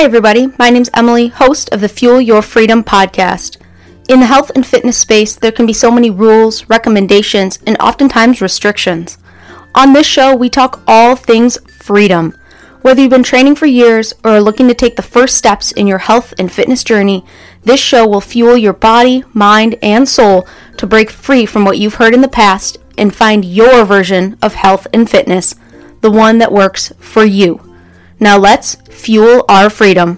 Hi, everybody. My name's Emily, host of the Fuel Your Freedom podcast. In the health and fitness space, there can be so many rules, recommendations, and oftentimes restrictions. On this show, we talk all things freedom. Whether you've been training for years or are looking to take the first steps in your health and fitness journey, this show will fuel your body, mind, and soul to break free from what you've heard in the past and find your version of health and fitness, the one that works for you. Now let's fuel our freedom.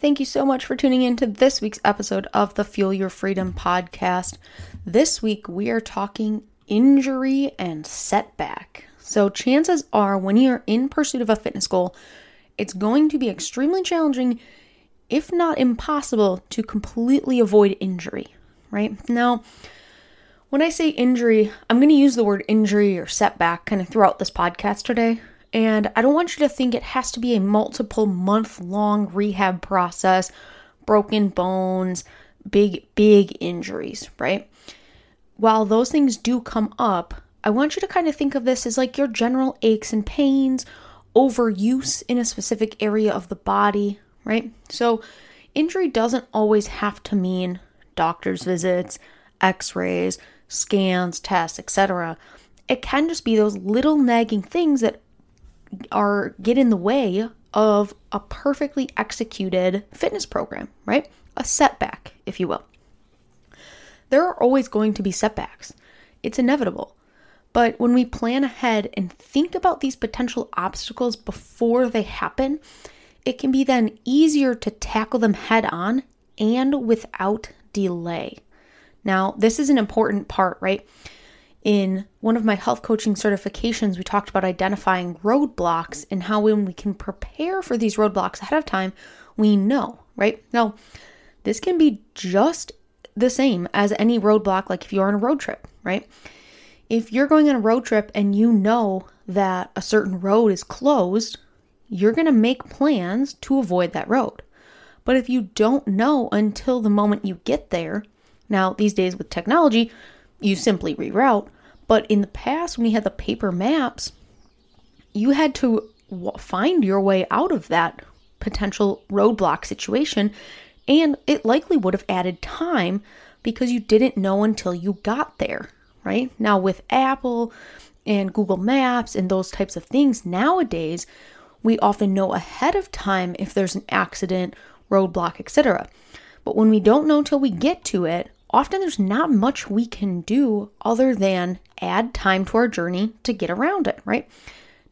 Thank you so much for tuning in to this week's episode of the Fuel Your Freedom podcast. This week we are talking injury and setback. So, chances are when you're in pursuit of a fitness goal, it's going to be extremely challenging, if not impossible, to completely avoid injury, right? Now, when I say injury, I'm going to use the word injury or setback kind of throughout this podcast today. And I don't want you to think it has to be a multiple month long rehab process, broken bones, big, big injuries, right? While those things do come up, I want you to kind of think of this as like your general aches and pains overuse in a specific area of the body, right? So, injury doesn't always have to mean doctor's visits, x rays, scans, tests, etc. It can just be those little nagging things that are get in the way of a perfectly executed fitness program, right? A setback, if you will. There are always going to be setbacks. It's inevitable. But when we plan ahead and think about these potential obstacles before they happen, it can be then easier to tackle them head on and without delay. Now, this is an important part, right? In one of my health coaching certifications, we talked about identifying roadblocks and how when we can prepare for these roadblocks ahead of time, we know, right? Now, this can be just the same as any roadblock, like if you're on a road trip, right? If you're going on a road trip and you know that a certain road is closed, you're going to make plans to avoid that road. But if you don't know until the moment you get there, now these days with technology, you simply reroute. But in the past, when we had the paper maps, you had to find your way out of that potential roadblock situation. And it likely would have added time because you didn't know until you got there right? Now, with Apple and Google Maps and those types of things, nowadays, we often know ahead of time if there's an accident, roadblock, etc. But when we don't know until we get to it, often there's not much we can do other than add time to our journey to get around it, right?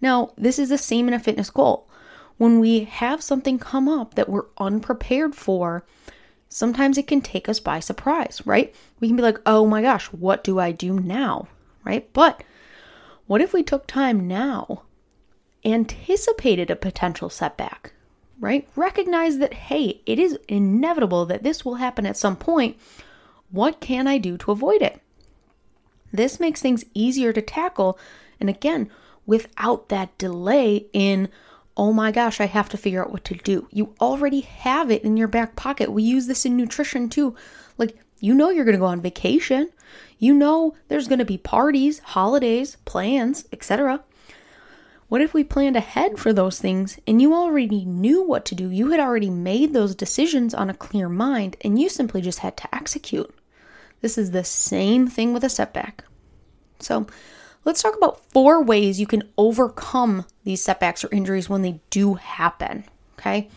Now, this is the same in a fitness goal. When we have something come up that we're unprepared for, sometimes it can take us by surprise, right? We can be like, oh my gosh, what do I do now? Right? But what if we took time now, anticipated a potential setback, right? Recognize that, hey, it is inevitable that this will happen at some point. What can I do to avoid it? This makes things easier to tackle. And again, without that delay in oh my gosh, I have to figure out what to do. You already have it in your back pocket. We use this in nutrition too. Like, you know, you're going to go on vacation. You know, there's going to be parties, holidays, plans, etc. What if we planned ahead for those things and you already knew what to do? You had already made those decisions on a clear mind and you simply just had to execute. This is the same thing with a setback. So, Let's talk about four ways you can overcome these setbacks or injuries when they do happen. Okay.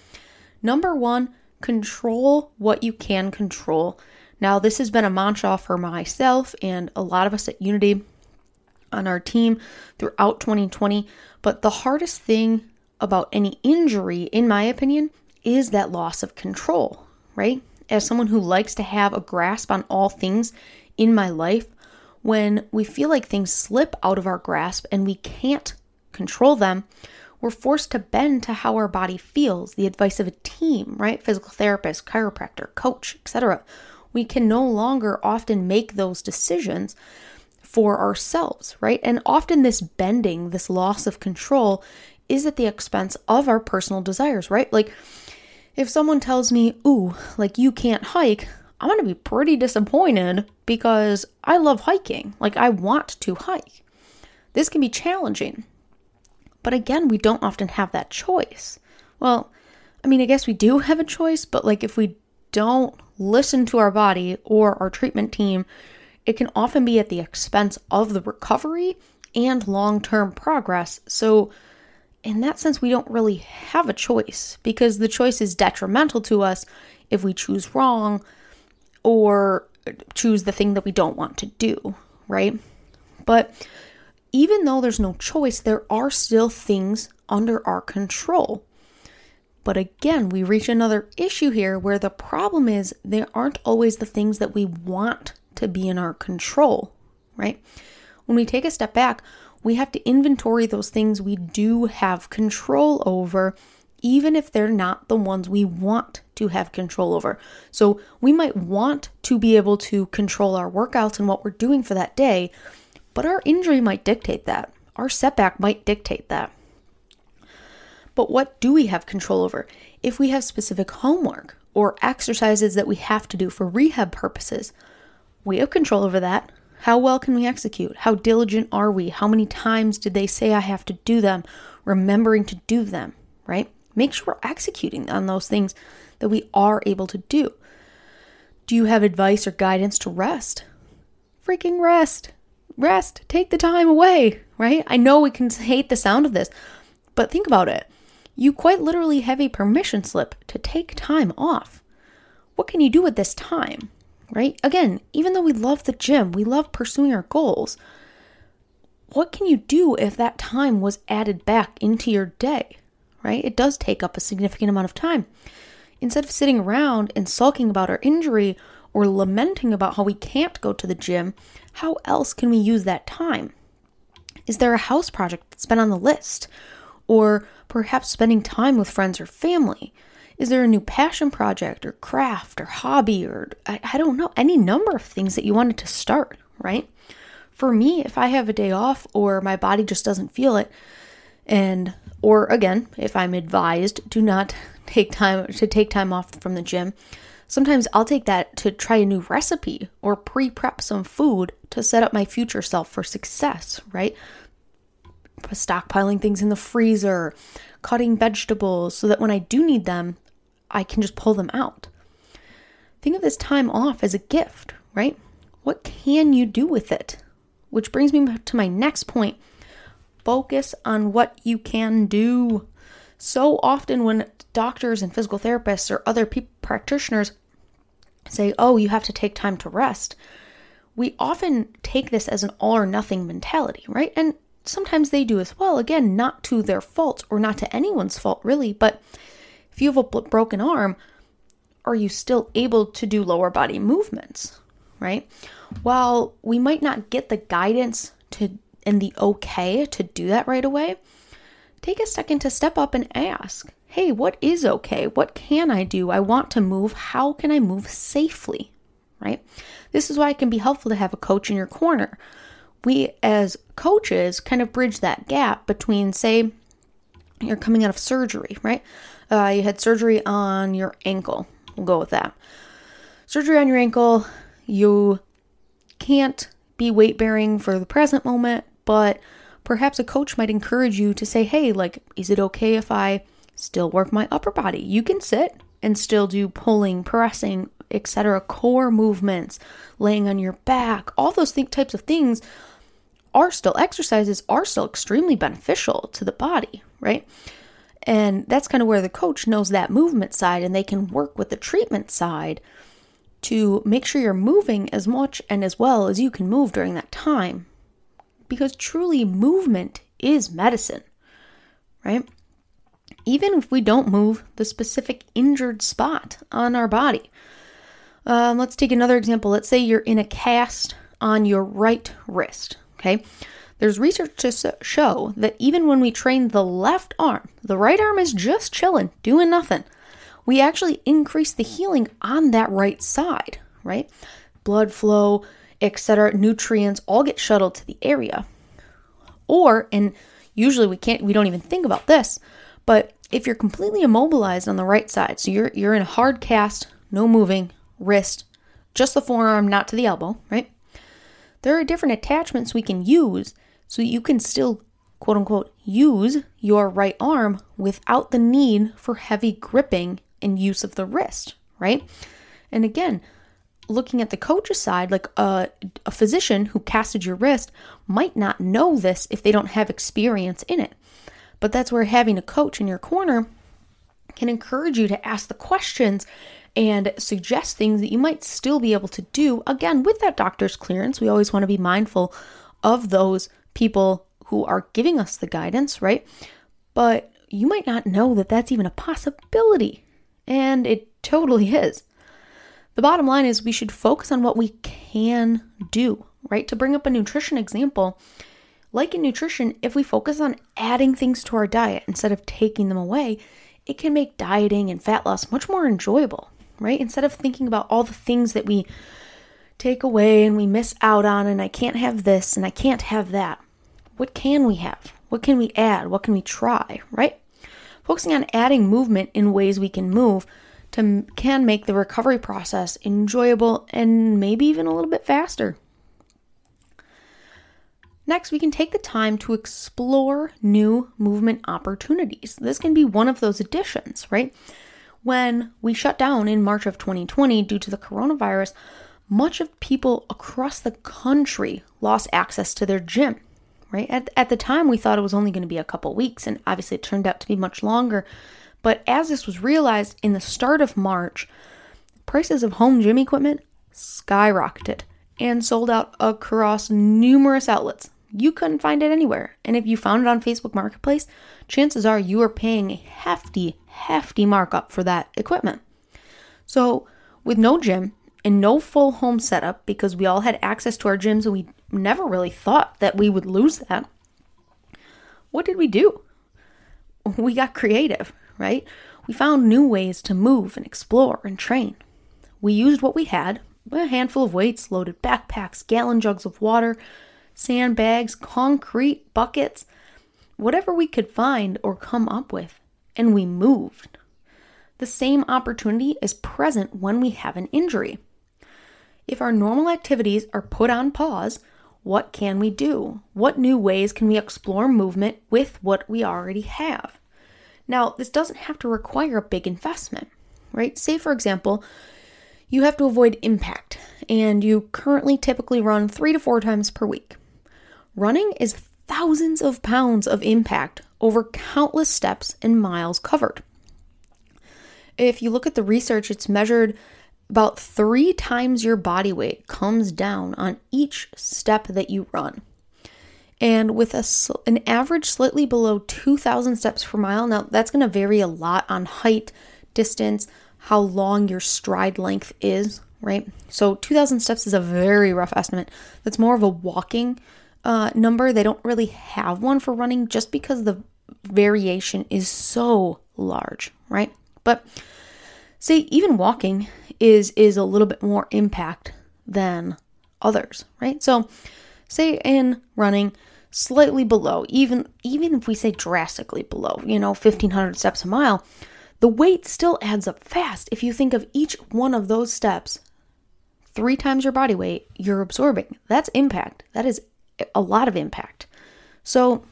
Number one, control what you can control. Now, this has been a mantra for myself and a lot of us at Unity on our team throughout 2020. But the hardest thing about any injury, in my opinion, is that loss of control, right? As someone who likes to have a grasp on all things in my life, when we feel like things slip out of our grasp and we can't control them, we're forced to bend to how our body feels, the advice of a team, right? Physical therapist, chiropractor, coach, etc. We can no longer often make those decisions for ourselves, right? And often this bending, this loss of control is at the expense of our personal desires, right? Like If someone tells me, ooh, like you can't hike, I'm going to be pretty disappointed because I love hiking. Like, I want to hike. This can be challenging. But again, we don't often have that choice. Well, I mean, I guess we do have a choice, but like if we don't listen to our body or our treatment team, it can often be at the expense of the recovery and long term progress. So, in that sense, we don't really have a choice because the choice is detrimental to us if we choose wrong or choose the thing that we don't want to do, right? But even though there's no choice, there are still things under our control. But again, we reach another issue here where the problem is there aren't always the things that we want to be in our control, right? When we take a step back, we have to inventory those things we do have control over, even if they're not the ones we want to have control over. So we might want to be able to control our workouts and what we're doing for that day, but our injury might dictate that. Our setback might dictate that. But what do we have control over? If we have specific homework or exercises that we have to do for rehab purposes, we have control over that. How well can we execute? How diligent are we? How many times did they say I have to do them? Remembering to do them, right? Make sure we're executing on those things that we are able to do. Do you have advice or guidance to rest? Freaking rest. Rest. Take the time away, right? I know we can hate the sound of this, but think about it. You quite literally have a permission slip to take time off. What can you do with this time? right? Again, even though we love the gym, we love pursuing our goals, what can you do if that time was added back into your day, right? It does take up a significant amount of time. Instead of sitting around and sulking about our injury or lamenting about how we can't go to the gym, how else can we use that time? Is there a house project that's been on the list? Or perhaps spending time with friends or family? Is there a new passion project or craft or hobby or I, I don't know, any number of things that you wanted to start, right? For me, if I have a day off or my body just doesn't feel it, and or again, if I'm advised to not take time to take time off from the gym, sometimes I'll take that to try a new recipe or pre-prep some food to set up my future self for success, right? Stockpiling things in the freezer, cutting vegetables so that when I do need them, I can just pull them out. Think of this time off as a gift, right? What can you do with it? Which brings me to my next point focus on what you can do. So often, when doctors and physical therapists or other people, practitioners say, Oh, you have to take time to rest, we often take this as an all or nothing mentality, right? And sometimes they do as well. Again, not to their fault or not to anyone's fault, really, but if you have a broken arm, are you still able to do lower body movements? Right? While we might not get the guidance to and the okay to do that right away, take a second to step up and ask, hey, what is okay? What can I do? I want to move. How can I move safely? Right? This is why it can be helpful to have a coach in your corner. We, as coaches, kind of bridge that gap between, say, you're coming out of surgery, right? Uh, you had surgery on your ankle. We'll go with that. Surgery on your ankle, you can't be weight bearing for the present moment, but perhaps a coach might encourage you to say, hey, like, is it okay if I still work my upper body? You can sit and still do pulling, pressing, etc., core movements, laying on your back, all those th- types of things are still exercises, are still extremely beneficial to the body, right? And that's kind of where the coach knows that movement side and they can work with the treatment side to make sure you're moving as much and as well as you can move during that time. Because truly, movement is medicine, right? Even if we don't move the specific injured spot on our body. Um, let's take another example. Let's say you're in a cast on your right wrist, okay? There's research to show that even when we train the left arm, the right arm is just chilling, doing nothing. We actually increase the healing on that right side, right? Blood flow, etc., nutrients all get shuttled to the area. Or, and usually we can't, we don't even think about this, but if you're completely immobilized on the right side, so you're you're in a hard cast, no moving, wrist, just the forearm, not to the elbow, right? There are different attachments we can use so you can still quote unquote use your right arm without the need for heavy gripping and use of the wrist, right? And again, looking at the coach's side, like a, a physician who casted your wrist might not know this if they don't have experience in it. But that's where having a coach in your corner can encourage you to ask the questions and suggest things that you might still be able to do. Again, with that doctor's clearance, we always want to be mindful of those people who are giving us the guidance, right? But you might not know that that's even a possibility. And it totally is. The bottom line is we should focus on what we can do, right? To bring up a nutrition example, like in nutrition, if we focus on adding things to our diet instead of taking them away, it can make dieting and fat loss much more enjoyable, right? Instead of thinking about all the things that we take away and we miss out on, and I can't have this and I can't have that. What can we have? What can we add? What can we try, right? Focusing on adding movement in ways we can move to, can make the recovery process enjoyable and maybe even a little bit faster. Next, we can take the time to explore new movement opportunities. This can be one of those additions, right? When we shut down in March of 2020 due to the coronavirus, much of people across the country lost access to their gym, right? At, at the time, we thought it was only going to be a couple weeks, and obviously it turned out to be much longer. But as this was realized in the start of March, prices of home gym equipment skyrocketed and sold out across numerous outlets. You couldn't find it anywhere. And if you found it on Facebook Marketplace, chances are you are paying a hefty, hefty markup for that equipment. So, with no gym and no full home setup, because we all had access to our gyms and we never really thought that we would lose that, what did we do? We got creative right? We found new ways to move and explore and train. We used what we had a handful of weights, loaded backpacks, gallon jugs of water, sandbags, concrete, buckets, whatever we could find or come up with, and we moved. The same opportunity is present when we have an injury. If our normal activities are put on pause, what can we do? What new ways can we explore movement with what we already have? Now, this doesn't have to require a big investment, right? Say, for example, you have to avoid impact and you currently typically run three to four times per week. Running is thousands of pounds of impact over countless steps and miles covered. If you look at the research, it's measured about three times your body weight comes down on each step that you run and with a, an average slightly below 2,000 steps per mile. Now, that's going to vary a lot on height, distance, how long your stride length is, right? So, 2,000 steps is a very rough estimate. That's more of a walking uh, number. They don't really have one for running just because the variation is so large, right? But say even walking is is a little bit more impact than others, right? So, say in running, slightly below, even even if we say drastically below, you know, 1500 steps a mile, the weight still adds up fast. If you think of each one of those steps, three times your body weight, you're absorbing. That's impact. That is a lot of impact. So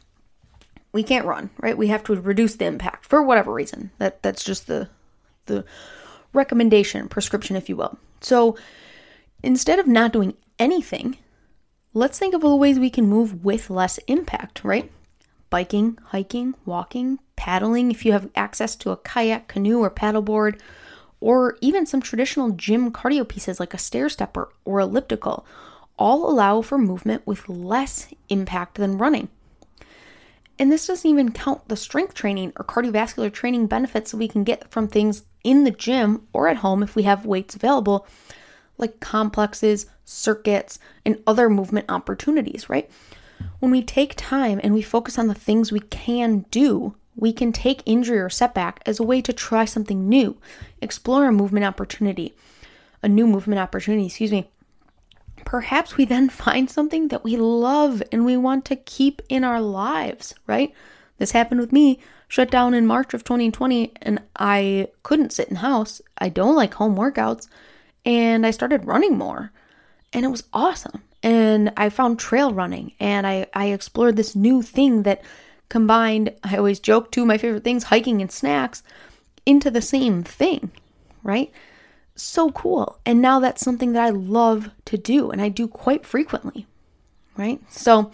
we can't run, right? We have to reduce the impact for whatever reason. That that's just the the recommendation, prescription if you will. So instead of not doing anything, Let's think of all the ways we can move with less impact, right? Biking, hiking, walking, paddling, if you have access to a kayak, canoe, or paddleboard, or even some traditional gym cardio pieces like a stair stepper or elliptical, all allow for movement with less impact than running. And this doesn't even count the strength training or cardiovascular training benefits that we can get from things in the gym or at home if we have weights available like complexes, circuits, and other movement opportunities, right? When we take time and we focus on the things we can do, we can take injury or setback as a way to try something new, explore a movement opportunity, a new movement opportunity, excuse me. Perhaps we then find something that we love and we want to keep in our lives, right? This happened with me shut down in March of 2020 and I couldn't sit in house. I don't like home workouts. And I started running more. And it was awesome. And I found trail running and I, I explored this new thing that combined, I always joke, two of my favorite things, hiking and snacks, into the same thing, right? So cool. And now that's something that I love to do and I do quite frequently, right? So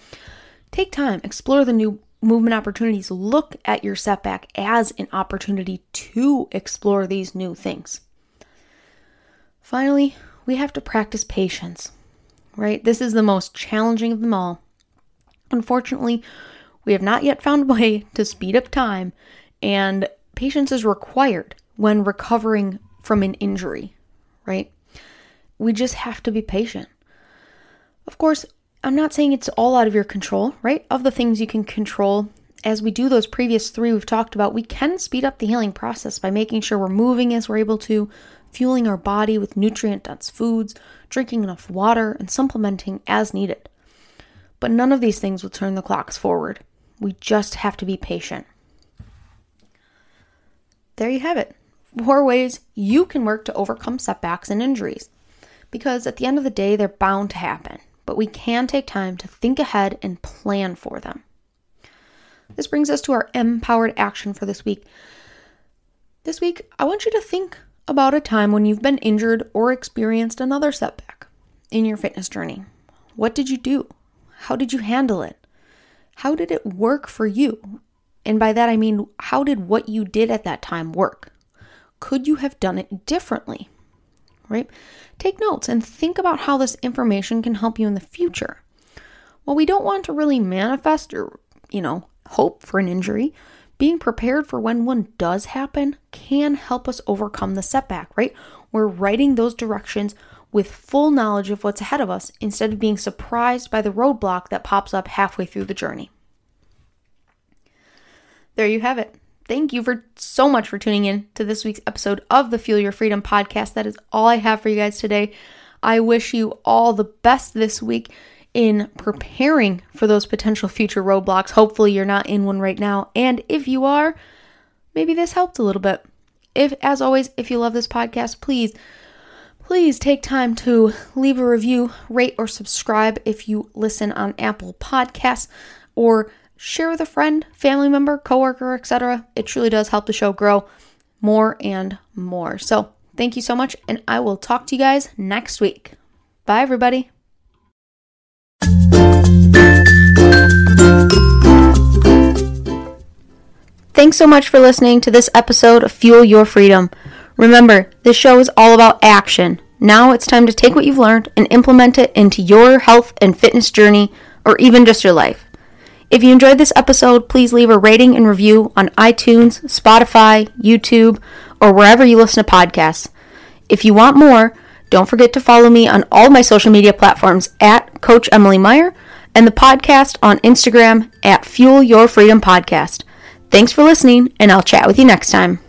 take time, explore the new movement opportunities, look at your setback as an opportunity to explore these new things. Finally, we have to practice patience, right? This is the most challenging of them all. Unfortunately, we have not yet found a way to speed up time, and patience is required when recovering from an injury, right? We just have to be patient. Of course, I'm not saying it's all out of your control, right? Of the things you can control, as we do those previous three we've talked about, we can speed up the healing process by making sure we're moving as we're able to, fueling our body with nutrient dense foods, drinking enough water, and supplementing as needed. But none of these things will turn the clocks forward. We just have to be patient. There you have it. Four ways you can work to overcome setbacks and injuries. Because at the end of the day, they're bound to happen but we can take time to think ahead and plan for them. This brings us to our empowered action for this week. This week, I want you to think about a time when you've been injured or experienced another setback in your fitness journey. What did you do? How did you handle it? How did it work for you? And by that I mean, how did what you did at that time work? Could you have done it differently? Right? Take notes and think about how this information can help you in the future. While we don't want to really manifest or, you know, hope for an injury, being prepared for when one does happen can help us overcome the setback, right? We're writing those directions with full knowledge of what's ahead of us instead of being surprised by the roadblock that pops up halfway through the journey. There you have it. Thank you for so much for tuning in to this week's episode of the Fuel Your Freedom podcast. That is all I have for you guys today. I wish you all the best this week in preparing for those potential future roadblocks. Hopefully, you're not in one right now. And if you are, maybe this helped a little bit. If, as always, if you love this podcast, please, please take time to leave a review, rate, or subscribe if you listen on Apple Podcasts or share with a friend, family member, coworker, etc. It truly does help the show grow more and more. So, thank you so much, and I will talk to you guys next week. Bye, everybody. Thanks so much for listening to this episode of Fuel Your Freedom. Remember, this show is all about action. Now it's time to take what you've learned and implement it into your health and fitness journey, or even just your life. If you enjoyed this episode, please leave a rating and review on iTunes, Spotify, YouTube, or wherever you listen to podcasts. If you want more, don't forget to follow me on all my social media platforms at Coach Emily Meyer and the podcast on Instagram at Fuel Your Freedom Podcast. Thanks for listening, and I'll chat with you next time.